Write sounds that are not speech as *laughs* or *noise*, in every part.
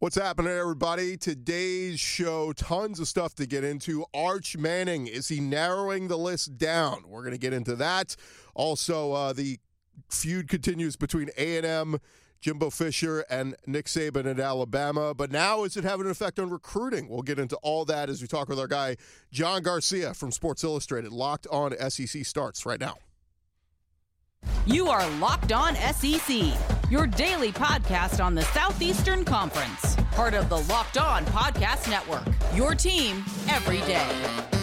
What's happening, everybody? Today's show, tons of stuff to get into. Arch Manning, is he narrowing the list down? We're going to get into that. Also, uh, the feud continues between A&M, Jimbo Fisher, and Nick Saban at Alabama. But now, is it having an effect on recruiting? We'll get into all that as we talk with our guy, John Garcia from Sports Illustrated. Locked on SEC starts right now. You are Locked On SEC, your daily podcast on the Southeastern Conference, part of the Locked On Podcast Network. Your team every day.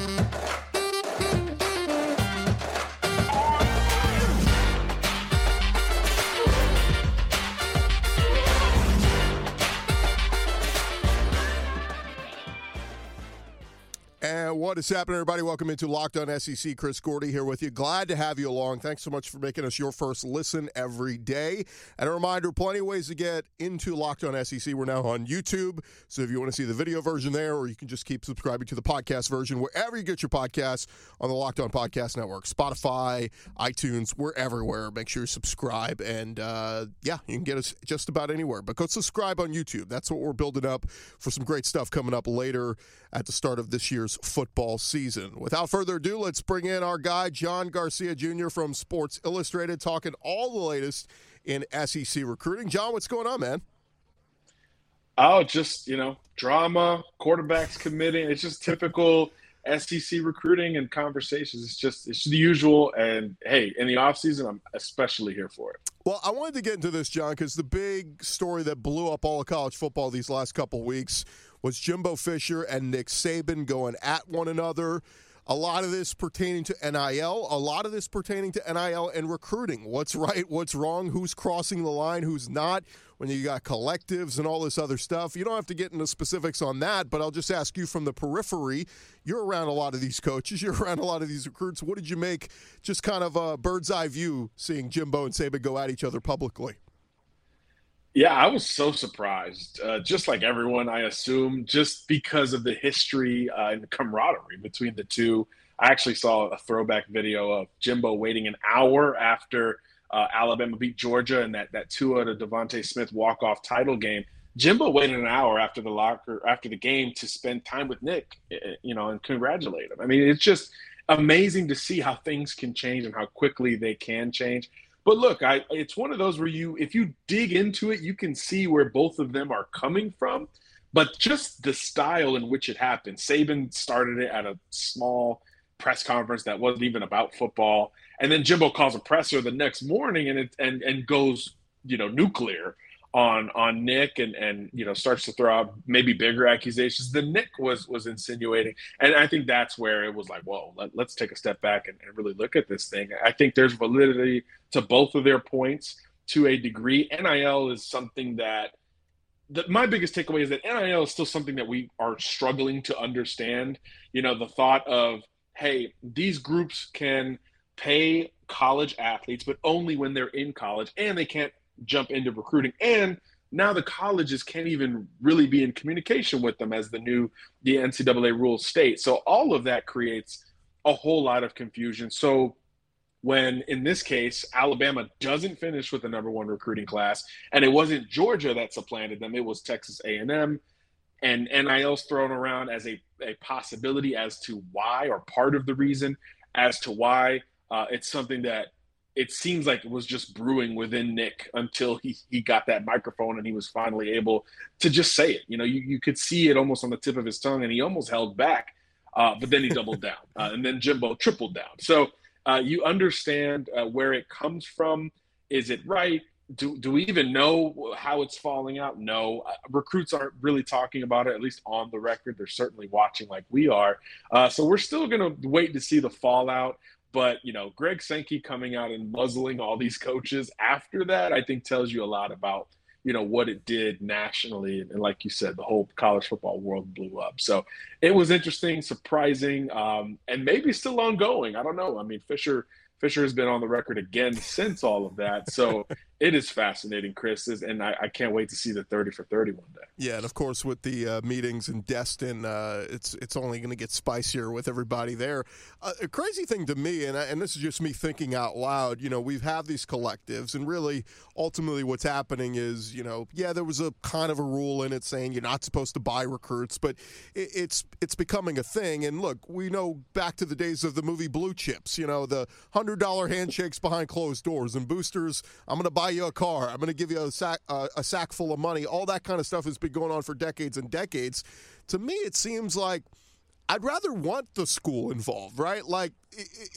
And what is happening, everybody? Welcome into Locked On SEC. Chris Gordy here with you. Glad to have you along. Thanks so much for making us your first listen every day. And a reminder plenty of ways to get into Locked On SEC. We're now on YouTube. So if you want to see the video version there, or you can just keep subscribing to the podcast version wherever you get your podcasts on the Locked On Podcast Network, Spotify, iTunes, we're everywhere. Make sure you subscribe. And uh, yeah, you can get us just about anywhere. But go subscribe on YouTube. That's what we're building up for some great stuff coming up later at the start of this year's football season. Without further ado, let's bring in our guy, John Garcia Jr. from Sports Illustrated, talking all the latest in SEC recruiting. John, what's going on, man? Oh, just, you know, drama, quarterbacks committing. It's just typical SEC recruiting and conversations. It's just, it's the usual. And hey, in the offseason, I'm especially here for it. Well, I wanted to get into this, John, because the big story that blew up all of college football these last couple weeks was Jimbo Fisher and Nick Saban going at one another. A lot of this pertaining to NIL, a lot of this pertaining to NIL and recruiting. What's right, what's wrong, who's crossing the line, who's not. When you got collectives and all this other stuff, you don't have to get into specifics on that, but I'll just ask you from the periphery. You're around a lot of these coaches, *laughs* you're around a lot of these recruits. What did you make just kind of a bird's eye view seeing Jimbo and Saban go at each other publicly? Yeah, I was so surprised. Uh, just like everyone, I assume, just because of the history uh, and camaraderie between the two. I actually saw a throwback video of Jimbo waiting an hour after uh, Alabama beat Georgia and that that Tua to DeVonta Smith walk off title game. Jimbo waited an hour after the locker after the game to spend time with Nick, eh, eh, you know, and congratulate him. I mean, it's just amazing to see how things can change and how quickly they can change. But look, I it's one of those where you if you dig into it, you can see where both of them are coming from. But just the style in which it happened. Saban started it at a small press conference that wasn't even about football. And then Jimbo calls a presser the next morning and it and and goes, you know, nuclear on on Nick and and you know starts to throw out maybe bigger accusations than Nick was was insinuating. And I think that's where it was like, whoa, let, us take a step back and, and, really look at this thing. I think there's validity to both of their points to a degree. NIL is something that the, my biggest takeaway is that NIL is still something that we are struggling to understand. You know, the thought of hey, these groups can pay college athletes, but only when they're in college, and they can't jump into recruiting. And now the colleges can't even really be in communication with them as the new the ncaa rules state. So all of that creates a whole lot of confusion. So when in this case alabama doesn't finish with the number one recruiting class and it wasn't georgia that supplanted them it was texas a&m and nil's thrown around as a, a possibility as to why or part of the reason as to why uh, it's something that it seems like it was just brewing within Nick until he, he got that microphone and he was finally able to just say it. You know, you, you could see it almost on the tip of his tongue and he almost held back, uh, but then he doubled down. *laughs* Uh, and then Jimbo tripled down. So uh, you understand uh, where it comes from. Is it right? Do, do we even know how it's falling out? No. Uh, recruits aren't really talking about it, at least on the record. They're certainly watching like we are. Uh, so we're still going to wait to see the fallout. But you know, Greg Sankey coming out and muzzling all these coaches after that, I think tells you a lot about you know what it did nationally, and like you said, the whole college football world blew up. So it was interesting, surprising, um, and maybe still ongoing. I don't know. I mean, Fisher Fisher has been on the record again since all of that. So it is fascinating, Chris, and I, I, can't wait to see the thirty for thirty one day. Yeah, and of course with the uh, meetings in Destin, uh, it's it's only going to get spicier with everybody there. Uh, a crazy thing to me, and I, and this is just me thinking out loud. You know, we've had these collectives, and really, ultimately, what's happening is, you know, yeah, there was a kind of a rule in it saying you're not supposed to buy recruits, but it, it's it's becoming a thing. And look, we know back to the days of the movie Blue Chips. You know, the hundred dollar handshakes behind closed doors and boosters. I'm going to buy buy you a car. I'm going to give you a sack, uh, a sack full of money. All that kind of stuff has been going on for decades and decades. To me, it seems like I'd rather want the school involved, right? Like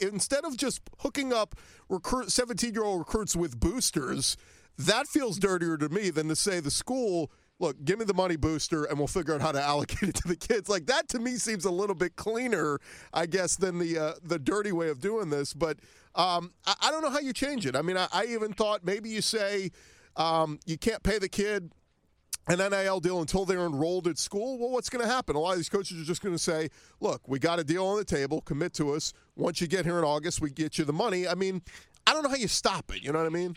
instead of just hooking up recruit 17 year old recruits with boosters, that feels dirtier to me than to say the school look, give me the money booster and we'll figure out how to *laughs* allocate it to the kids. Like that to me seems a little bit cleaner, I guess, than the uh, the dirty way of doing this. But um, I, I, don't know how you change it. I mean, I, I even thought maybe you say um, you can't pay the kid an NIL deal until they're enrolled at school. Well, what's going to happen? A lot of these coaches are just going to say, look, we got a deal on the table, commit to us. Once you get here in August, we get you the money. I mean, I don't know how you stop it. You know what I mean?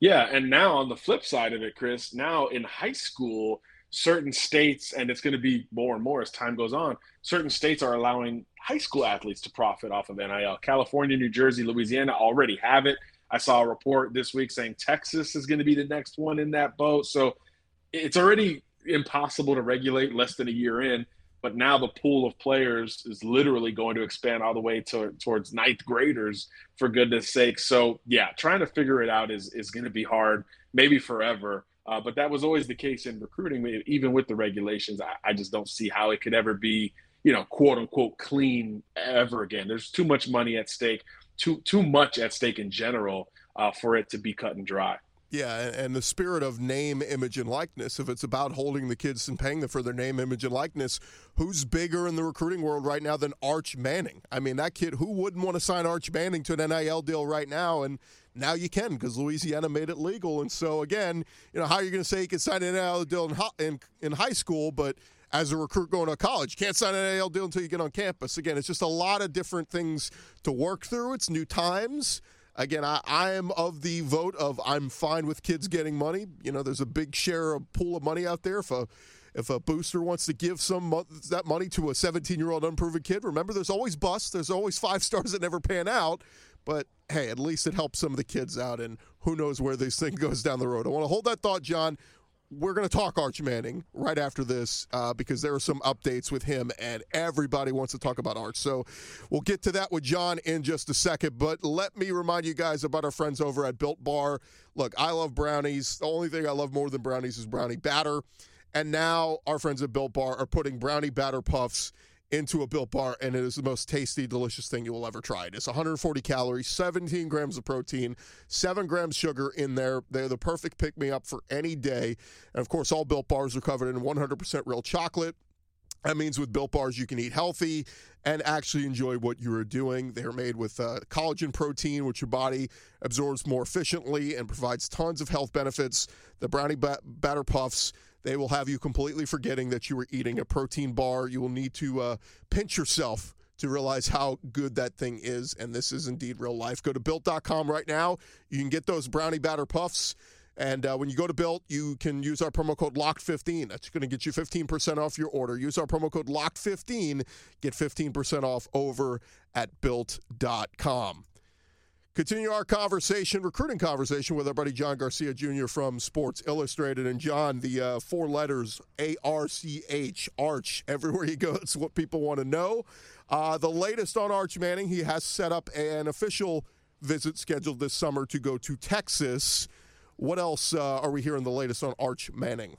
Yeah, and now on the flip side of it, Chris, now in high school, certain states, and it's going to be more and more as time goes on, certain states are allowing high school athletes to profit off of NIL. California, New Jersey, Louisiana already have it. I saw a report this week saying Texas is going to be the next one in that boat. So it's already impossible to regulate less than a year in. But now the pool of players is literally going to expand all the way to, towards ninth graders, for goodness sake. So, yeah, trying to figure it out is, is going to be hard, maybe forever. Uh, but that was always the case in recruiting, even with the regulations. I, I just don't see how it could ever be, you know, quote unquote clean ever again. There's too much money at stake, too too much at stake in general uh, for it to be cut and dry. Yeah, and the spirit of name, image, and likeness. If it's about holding the kids and paying them for their name, image, and likeness, who's bigger in the recruiting world right now than Arch Manning? I mean, that kid, who wouldn't want to sign Arch Manning to an NIL deal right now? And now you can because Louisiana made it legal. And so, again, you know, how are you going to say you can sign an NIL deal in, in, in high school, but as a recruit going to college. You can't sign an NIL deal until you get on campus. Again, it's just a lot of different things to work through. It's new times. Again, I, I am of the vote of I'm fine with kids getting money. You know, there's a big share of pool of money out there. If a if a booster wants to give some that money to a 17 year old unproven kid, remember there's always busts. There's always five *laughs* stars that never pan out. But hey, at least it helps some of the kids out, and who knows where this thing *laughs* goes down the road. I want to hold that thought, John we're going to talk Arch Manning right after this uh, because there are some updates with him, and everybody wants to talk about Arch. So we'll get to that with John in just a second. But let me remind you guys about our friends over at Built Bar. Look, I love brownies. The only thing I love more than brownies is brownie batter. And now our friends at Built Bar are putting brownie batter puffs into a built bar and it is the most tasty delicious thing you will ever try. It's 140 calories 17 grams of protein 7 grams sugar in there. They're the perfect pick me up for any day. And of course all built bars are covered in 100% real chocolate. That means with built bars you can eat healthy and actually enjoy what you are doing. They're made with uh, collagen protein which your body absorbs more efficiently and provides tons of health benefits. The brownie batter puffs they will have you completely forgetting that you were eating a protein bar. You will need to uh, pinch yourself to realize how good that thing is. And this is indeed real life. Go to built.com right now. You can get those brownie batter puffs. And uh, when you go to Built, you can use our promo code LOCKED15. That's going to get you 15% off your order. Use our promo code LOCKED15. Get 15% off over at Built.com. Continue our conversation, recruiting conversation with our buddy John Garcia Jr. from Sports Illustrated. And John, the uh, four letters A R C H, Arch, *laughs* everywhere you go, it's what people want to know. Uh, the latest on Arch Manning, he has set up an official visit scheduled this summer to go to Texas. What else uh, are we hearing the latest on Arch Manning?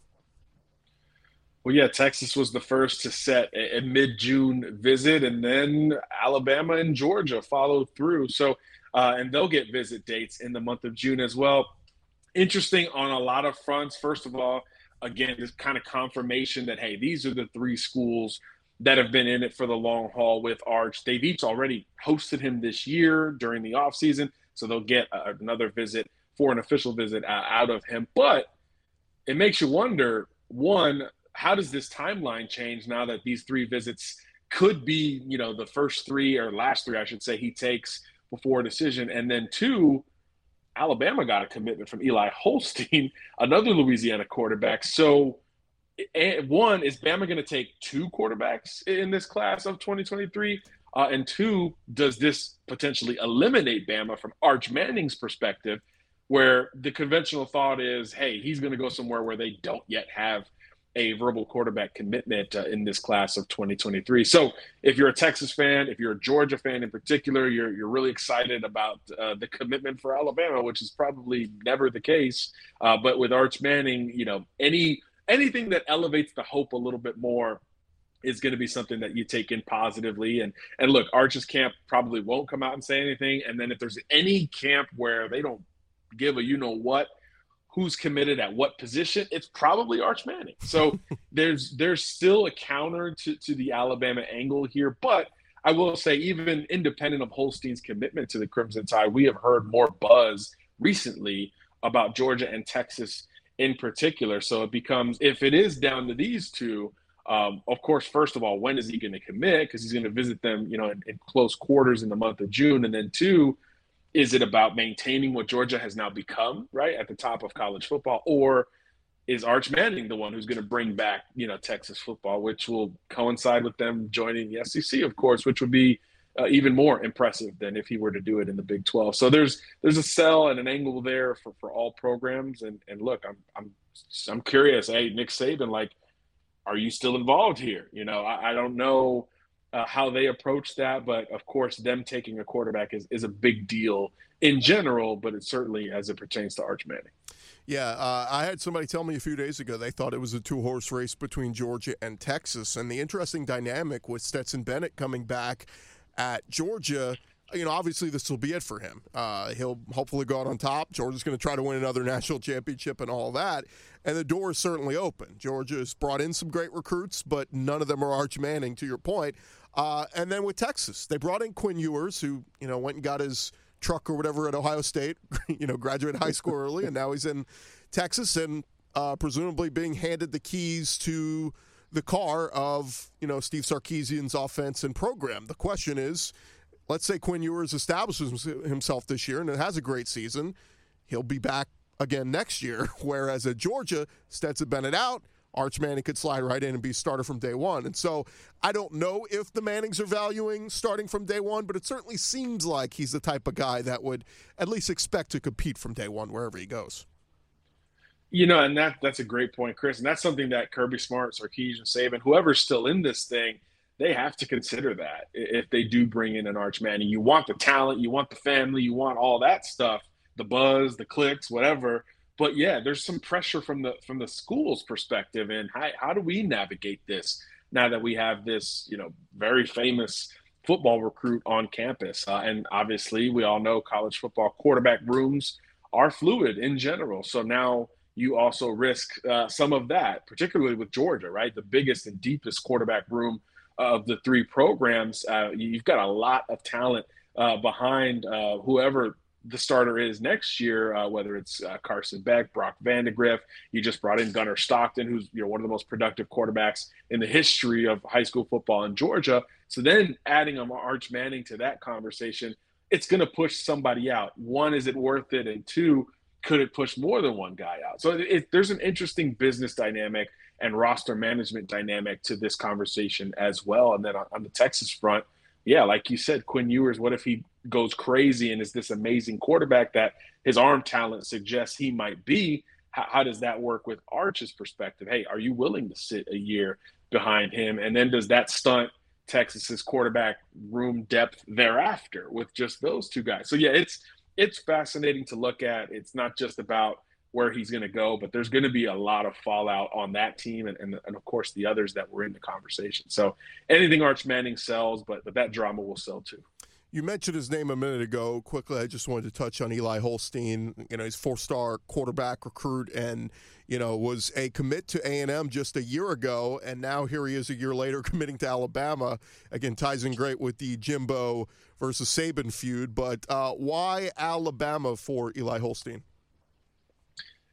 Well, yeah, Texas was the first to set a, a mid June visit, and then Alabama and Georgia followed through. So, uh, and they'll get visit dates in the month of June as well. Interesting on a lot of fronts. First of all, again, this kind of confirmation that hey, these are the three schools that have been in it for the long haul with Arch. They've each already hosted him this year during the offseason, so they'll get another visit for an official visit uh, out of him. But it makes you wonder one, how does this timeline change now that these three visits could be, you know, the first three or last three, I should say, he takes before a decision. And then two, Alabama got a commitment from Eli *laughs* Holstein, another Louisiana quarterback. So, one, is Bama going to take two quarterbacks in this class of 2023? Uh, and two, does this potentially eliminate Bama from Arch Manning's perspective, where the conventional thought is, hey, he's going to go somewhere where they don't yet have – a verbal quarterback commitment uh, in this class of 2023. So, if you're a Texas fan, if you're a Georgia fan in particular, you're you're really excited about uh, the commitment for Alabama, which is probably never the case. Uh, but with Arch Manning, you know, any anything that elevates the hope a little bit more is going to be something that you take in positively. And and look, Arch's camp probably won't come out and say anything. And then if there's any camp where they don't give a you know what who's committed at what position, it's probably Arch Manning. So *laughs* there's there's still a counter to, to the Alabama angle here, but I will say, even independent of Holstein's commitment to the Crimson Tide, we have heard more buzz recently about Georgia and Texas in particular. So it becomes, if it is down to these two, um, of course, first of all, when is he going to commit? Because he's going to visit them, you know, in, in, close quarters in the month of June, and then two, is it about maintaining what Georgia has now become, right, at the top of college football, or is Arch Manning the one who's going to bring back, you know, Texas football, which will coincide with them joining the SEC, of course, which would be uh, even more impressive than if he were to do it in the Big 12. So there's there's a sell and an angle there for, for all programs. And and look, I'm I'm I'm curious. Hey, Nick Saban, like, are you still involved here? You know, I, I don't know uh, how they approach that. But of course, them taking a quarterback is, is a big deal in general, but it certainly as it pertains to Arch Manning. Yeah, uh, I had somebody tell me a few days ago they thought it was a two horse race between Georgia and Texas. And the interesting dynamic with Stetson Bennett coming back at Georgia you know, obviously this will be it for him. Uh, he'll hopefully go out on top. Georgia's going to try to win another *laughs* national championship and all that. And the door is certainly open. Georgia has brought in some great recruits, but none of them are Arch Manning, to your point. Uh, and then with Texas, they brought in Quinn Ewers, who you know went and got his truck or whatever at Ohio State. *laughs* you know, graduated high school early, and now he's in Texas and uh, presumably being handed the keys to the car of you know Steve Sarkisian's offense and program. The question is let's say Quinn Ewers establishes himself this year and it has a great season, he'll be back again next year. *laughs* Whereas at Georgia, Stetson Bennett out, Arch Manning could slide right in and be starter from day one. And so I don't know if the Mannings are valuing starting from day one, but it certainly seems like he's the type of guy that would at least expect to compete from day one wherever he goes. You know, and that that's a great point, Chris. And that's something that Kirby Smart, Sarkisian, Saban, whoever's still in this thing – they have to consider that if they do bring in an Arch Manning. You want the talent, you want the family, you want all that stuff, the buzz, the clicks, whatever. But yeah, there's some pressure from the from the school's perspective, and how how do we navigate this now that we have this you know very famous football recruit on campus? Uh, and obviously, we all know college football quarterback rooms are fluid in general. So now you also risk uh, some of that, particularly with Georgia, right? The biggest and deepest quarterback room of the three programs, uh, you've got a lot of talent uh, behind uh, whoever the starter is next year, uh, whether it's uh, Carson Beck, Brock Vandegrift. You just brought in Gunnar Stockton, who's you know one of the most productive quarterbacks in the history of high school football in Georgia. So then adding a Arch Manning to that conversation, it's going to push somebody out. One, is it worth it? And two, could it push more than one guy out? So it, it, there's an interesting business dynamic and roster management dynamic to this conversation as well. And then on, on the Texas front, yeah, like you said, Quinn Ewers, what if he goes crazy and is this amazing quarterback that his arm talent suggests he might be? How, how, does that work with Arch's perspective? Hey, are you willing to sit a year behind him? And then does that stunt Texas's quarterback room depth thereafter with just those two guys? So yeah, it's it's fascinating to look at. It's not just about where he's going to go, but there's going to be a lot of fallout on that team and, and, and, of course the others that were in the conversation. So anything Arch Manning sells, but, but that drama will sell too. You mentioned his name a minute ago. Quickly, I just wanted to touch on Eli Holstein. You know, he's four-star quarterback recruit, and you know was a commit to A and M just a year ago, and now here he is a year later *laughs* committing to Alabama. Again, ties in great with the Jimbo versus Saban feud. But uh, why Alabama for Eli Holstein?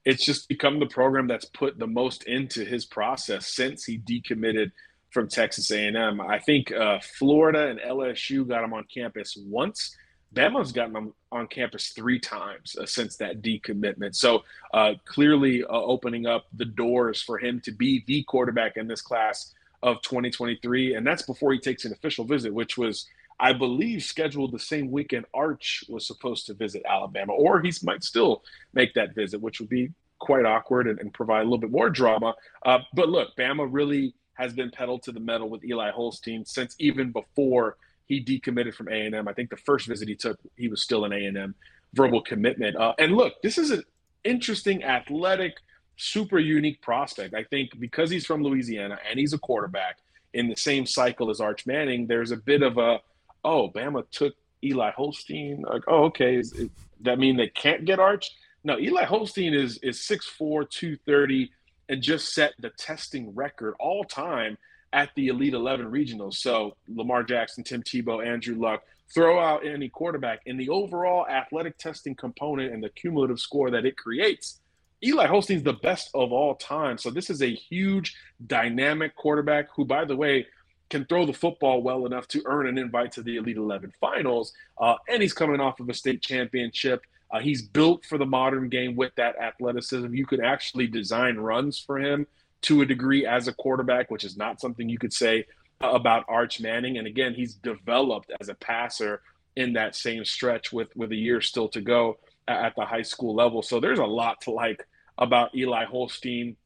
it's just become the program that's put the most into his process since he decommitted from Texas A&M. I think uh, Florida and LSU got him on campus once, Bama's gotten on, on campus three times uh, since that decommitment. So uh, clearly uh, opening up the doors for him to be the quarterback in this class of 2023. And that's before he takes an official visit, which was, I believe, scheduled the same weekend Arch was supposed to visit Alabama, or he might still make that visit, which would be quite awkward and, and provide a little bit more drama. Uh, but look, Bama really has been pedaled to the metal with Eli Holstein since even before he decommitted from A&M. I think the first visit he took, he was still an A&M verbal commitment. Uh, and look, this is an interesting, athletic, super unique prospect. I think because he's from Louisiana and he's a quarterback in the same cycle as Arch Manning, there's a bit of a, oh, Bama took Eli Holstein. Like, oh, okay, is, is that mean they can't get Arch? No, Eli Holstein is is 6'4", 230, and just set the testing record all time at the Elite 11 regionals. So Lamar Jackson, Tim Tebow, Andrew Luck, throw out any quarterback in the overall athletic testing component and the cumulative score that it creates. Eli Holstein's the best of all time. So this is a huge dynamic quarterback who, by the way, can throw the football well enough to earn an invite to the Elite 11 finals. Uh, and he's coming off of a state championship. Uh, he's built for the modern game with that athleticism. You could actually design runs for him to a degree as a quarterback, which is not something you could say about Arch Manning. And again, he's developed as a passer in that same stretch with with a year still to go at the high school level. So there's a lot to like about Eli Holstein.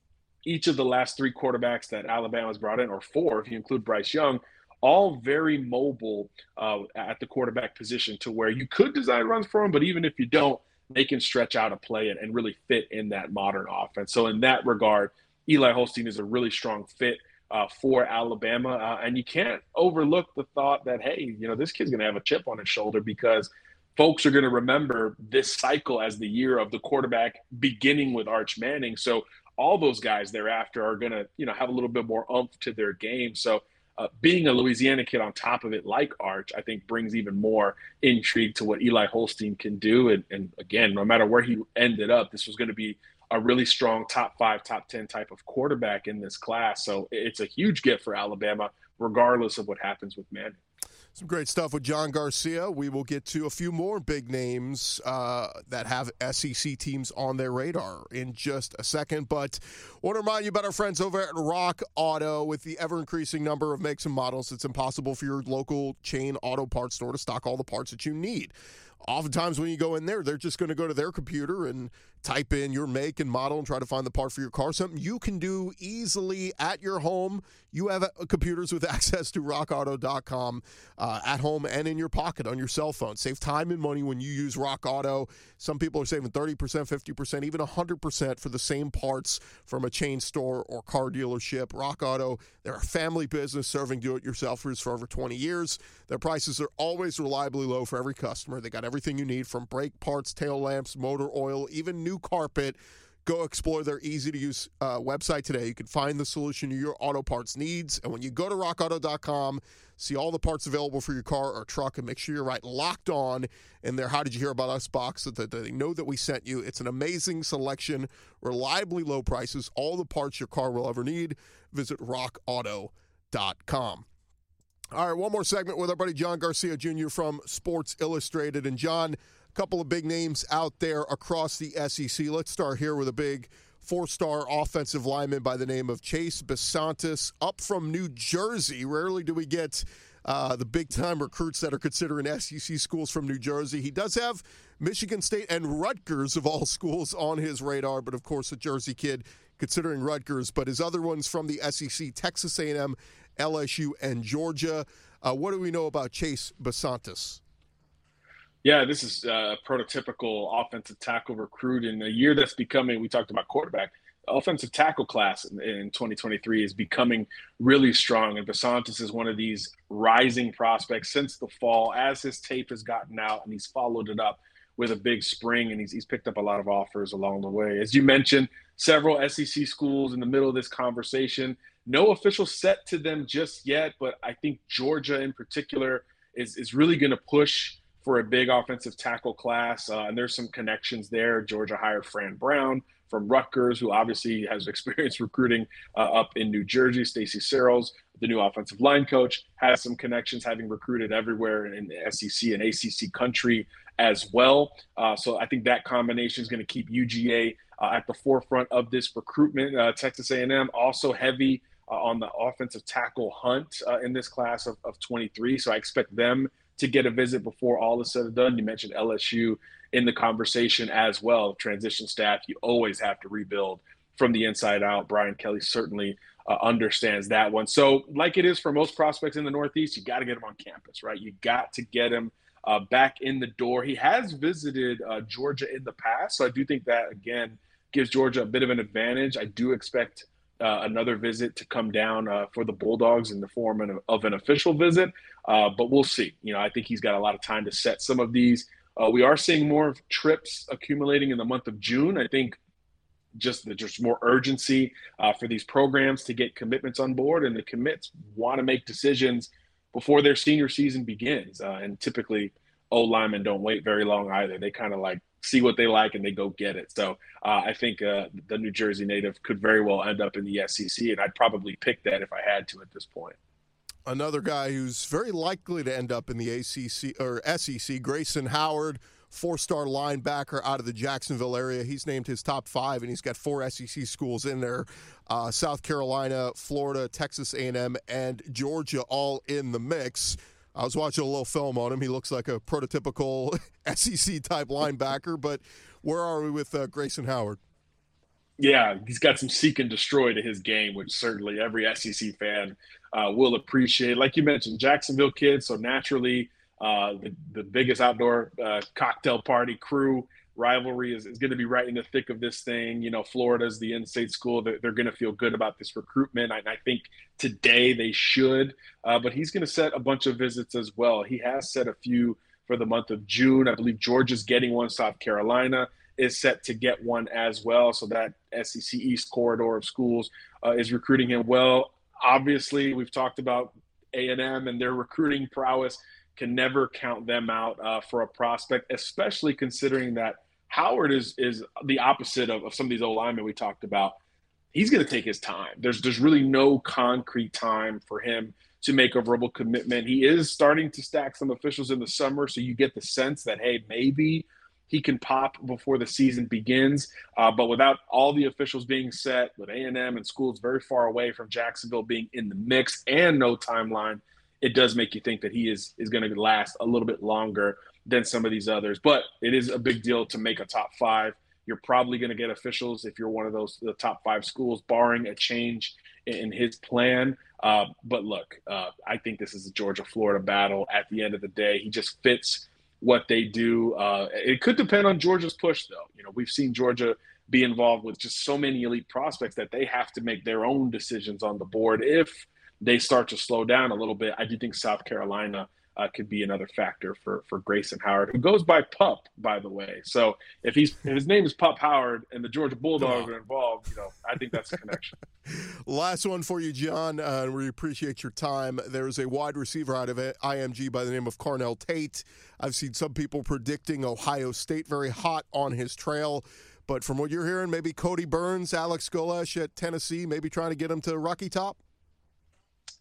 Each of the last three quarterbacks that Alabama's brought in, or four if you include Bryce Young, all very mobile uh, at the quarterback position to where you could design runs for them, but even if you don't, they can stretch out a play and, and really fit in that modern offense. So in that regard, Eli Holstein is a really strong fit uh, for Alabama. Uh, and you can't overlook the thought that, hey, you know, this kid's going to have a chip on his shoulder because folks are going to remember this cycle as the year of the quarterback beginning with Arch Manning. So all those guys thereafter are going to, you know, have a little bit more umph to their game. So uh, being a Louisiana kid on top of it, like Arch, I think brings even more intrigue to what Eli Holstein can do. And, and again, no matter where he ended up, this was going to be a really strong top five, top 10 type of quarterback in this class. So it's a huge gift for Alabama, regardless of what happens with Manning. Some great stuff with John Garcia. We will get to a few more big names uh, that have SEC teams on their radar in just a second. But I want to remind you about our friends over at Rock Auto. With the ever increasing number of makes and models, it's impossible for your local chain auto parts store to stock all the parts that you need oftentimes when you go in there, they're just going to go to their computer and type in your make and model and try to find the part for your car. Something you can do easily at your home. You have uh, computers with *laughs* access to rockauto.com uh, at home and in your pocket on your cell phone. Save time and money when you use Rock Auto. Some people are saving 30%, 50%, even 100% for the same parts from a chain store or car dealership. Rock Auto, they're a family business serving do it yourselfers for over 20 years. Their prices are always reliably low for every customer. They got everything you need from brake parts, tail lamps, motor oil, even new carpet. Go explore their easy to use uh, website today. You can find the solution to your auto parts needs. And when you go to rockauto.com, see all the parts available for your car or truck, and make sure you're write locked on in their How Did You Hear About Us box so that they know that we sent you. It's an amazing selection, reliably low prices, all the parts your car will ever need. Visit rockauto.com. All right, one more segment with our buddy John Garcia Jr. from Sports Illustrated. And John, a couple of big names out there across the SEC. Let's start here with a big four star offensive lineman by the name of Chase Bisontis, up from New Jersey. Rarely do we get uh, the big time recruits that are considering SEC schools from New Jersey. He does have Michigan State and Rutgers, of all *laughs* schools, on his radar, but of course, a Jersey kid considering Rutgers. But his other ones from the SEC, Texas A&M LSU, and Georgia. Uh, what do we know about Chase Bisontis? Yeah, this is a prototypical offensive tackle recruit in a year that's becoming. We talked about quarterback. Offensive tackle class in, in 2023 is becoming really strong, and Bisontis is one of these rising prospects since the fall. As his tape has gotten out, and he's followed it up with a big spring, and he's, he's picked up a lot of offers along the way. As you mentioned, several SEC schools in the middle of this conversation. No official set to them just yet, but I think Georgia in particular is, is really going to push for a big offensive tackle class. Uh, and there's some connections there. Georgia hired Fran Brown from Rutgers, who obviously has *laughs* experience recruiting uh, up in New Jersey. Stacy Searels, the new offensive line coach, has some connections, having recruited everywhere in SEC and ACC country as well. Uh, so I think that combination is going to keep UGA uh, at the forefront of this recruitment. Uh, Texas A&M also heavy on the offensive tackle hunt uh, in this class of, of 23. So I expect them to get a visit before all is said and done. You mentioned LSU in the conversation as well. Transition staff, you always have to rebuild from the inside out. Brian Kelly certainly uh, understands that one. So, like it is for most prospects in the Northeast, you got to get him on campus, right? You got to get him uh, back in the door. He has visited uh, Georgia in the past, so I do think that again gives Georgia a bit of an advantage. I do expect uh, another visit to come down uh, for the Bulldogs in the form of, of an official visit, uh, but we'll see. You know, I think he's got a lot of time to set some of these. Uh, we are seeing more trips accumulating in the month of June. I think just the, just more urgency uh, for these programs to get commitments on board, and the commits want to make decisions before their senior season begins. And typically, O linemen don't wait very long either. They kind of like see what they like and they go get it. So uh, I think uh, the New Jersey native could very well end up in the SEC, and I'd probably pick that if I had to at this point. Another guy who's very likely to end up in the ACC or SEC, Grayson Howard, four-star linebacker out of the Jacksonville area. He's named his top five, and he's got four SEC schools in there: uh, South Carolina, Florida, Texas A&M, and Georgia, all in the mix. I was watching a little film on him. He looks like a prototypical *laughs* SEC type linebacker. But where are we with uh, Grayson Howard? Yeah, he's got some seek and destroy to his game, which certainly every SEC fan uh, will appreciate. Like you mentioned, Jacksonville kids, so naturally uh, the, the biggest outdoor uh, cocktail party crew rivalry is, is going to be right in the thick of this thing. You know, Florida's the in-state school. They're, they're going to feel good about this recruitment. I, I think today they should, uh, but he's going to set a bunch of visits as well. He has set a few for the month of June. I believe Georgia's getting one. South Carolina is set to get one as well. So that SEC East corridor of schools uh, is recruiting him well. Obviously, we've talked about A&M and their recruiting prowess can never count them out uh, for a prospect, especially considering that Howard is is the opposite of, of some of these old linemen we talked about. He's going to take his time. There's there's really no concrete time for him to make a verbal commitment. He is starting to stack some officials in the summer, so you get the sense that hey, maybe he can pop before the season begins. Uh, but without all the officials being set, with A and M and schools very far away from Jacksonville being in the mix, and no timeline, it does make you think that he is is going to last a little bit longer than some of these others. But it is a big deal to make a top five. You're probably going to get officials if you're one of those the top five schools, barring a change in his plan. Uh, but look, uh, I think this is a Georgia Florida battle. At the end of the day, he just fits what they do. Uh, it could depend on Georgia's push, though. You know, we've seen Georgia be involved with just so many elite prospects that they have to make their own decisions on the board if they start to slow down a little bit, I do think South Carolina uh, could be another factor for for Grayson Howard, who goes by Pup, by the way. So if he's if his name is Pup Howard and the Georgia Bulldogs are involved, you know, I think that's a connection. *laughs* Last one for you, John. Uh, we appreciate your time. There is a wide receiver out of IMG by the name of Carnell Tate. I've seen some people predicting Ohio State very hot on his trail. But from what you're hearing, maybe Cody Burns, Alex Golesh at Tennessee, maybe trying to get him to Rocky Top?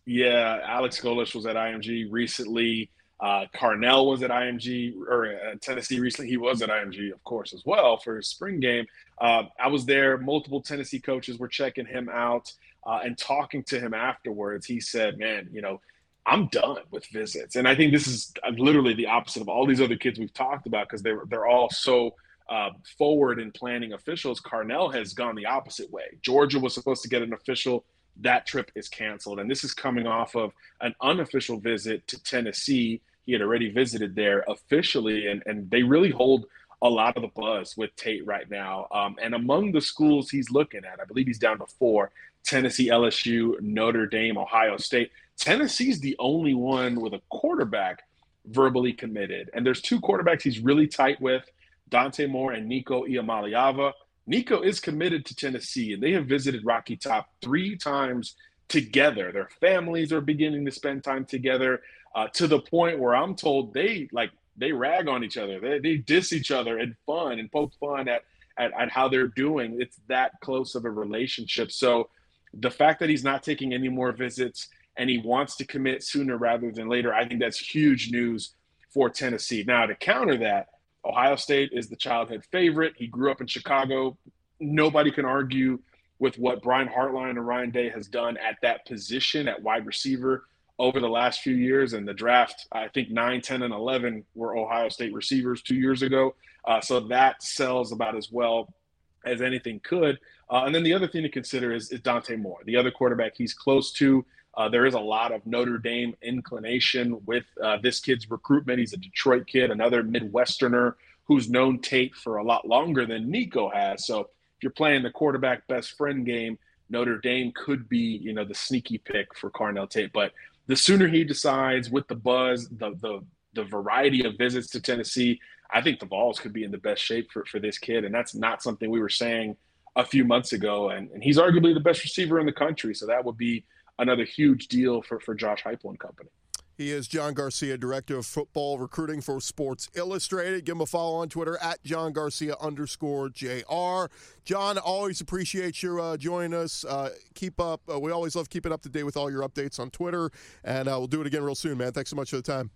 Yeah, Alex Golesh was at IMG recently. Uh, Carnell was at IMG or uh, Tennessee recently. He was at IMG, of course, as well for his spring game. Uh, I was there. Multiple Tennessee coaches were checking him out uh, and talking to him afterwards. He said, "Man, you know, I'm done with visits." And I think this is uh, literally the opposite of all these other kids we've talked about because they're they're all so uh, forward in planning officials. Carnell has gone the opposite way. Georgia was supposed to get an official that trip is canceled. And this is coming off of an unofficial visit to Tennessee. He had already visited there officially, and, and they really hold a lot of the buzz with Tate right now. Um, and among the schools he's looking at, I believe he's down to four Tennessee, LSU, Notre Dame, Ohio State. Tennessee's the only one with a quarterback verbally committed. And there's two quarterbacks he's really tight with Dante Moore and Nico Iamaleava. Nico is committed to Tennessee, and they have visited Rocky Top three times together. Their families are beginning to spend time together uh, to the point where I'm told they like they rag on each other. They, they diss each other and fun and poke fun at at, at how they're doing. It's that close of a relationship. So the fact that he's not taking any more visits and he wants to commit sooner rather than later, I think that's huge news for Tennessee. Now, to counter that, Ohio State is the childhood favorite. He grew up in Chicago. Nobody can argue with what Brian Hartline and Ryan Day has done at that position at wide receiver over the last few years. And the draft, I think 9, 10, and 11 were Ohio State receivers two years ago. Uh, so that sells about as well as anything could. Uh, and then the other thing to consider is, is Dante Moore, the other quarterback he's close to. Uh, there is a lot of Notre Dame inclination with uh, this kid's recruitment. He's a Detroit kid, another Midwesterner who's known Tate for a lot longer than Nico has. So if you're playing the quarterback best friend game, Notre Dame could be, you know, the sneaky pick for Carnell Tate. But the sooner he decides with the buzz, the the the variety of visits to Tennessee, I think the Vols could be in the best shape for, for this kid. And that's not something we were saying a few months ago. And, and he's arguably the best receiver in the country. So that would be another huge deal for, for Josh Heupel and company. He is John Garcia, Director of Football Recruiting for Sports Illustrated. Give him a follow on Twitter at John Garcia underscore JR. John, always appreciate your uh, joining us. Uh, keep up. Uh, we always love keeping up to date with all your updates on Twitter. And uh, we'll do it again real soon, man. Thanks so much for the time.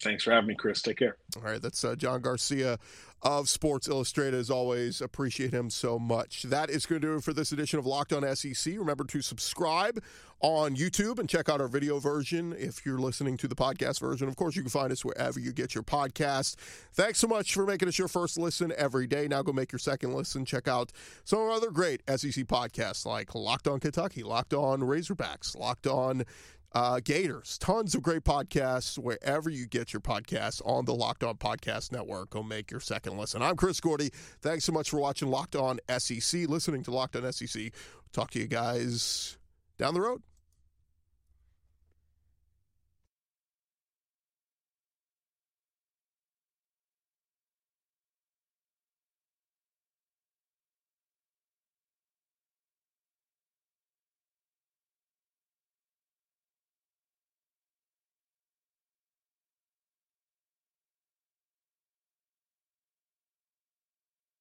Thanks for having me, Chris. Take care. All right, that's uh, John Garcia of Sports Illustrated. As always, appreciate him so much. That is going to do it for this edition of Locked On SEC. Remember to subscribe on YouTube and check out our video version if you're listening to the podcast version. Of course, you can find us wherever you get your podcast. Thanks so much for making us your first listen every day. Now go make your second listen. Check out some other great SEC podcasts like Locked On Kentucky, Locked On Razorbacks, Locked On uh, Gators. Tons of great podcasts wherever you get your podcasts on the Locked On Podcast Network. Go make your second listen. I'm Chris Gordy. Thanks so much for watching Locked On SEC, listening to Locked On SEC. Talk to you guys down the road.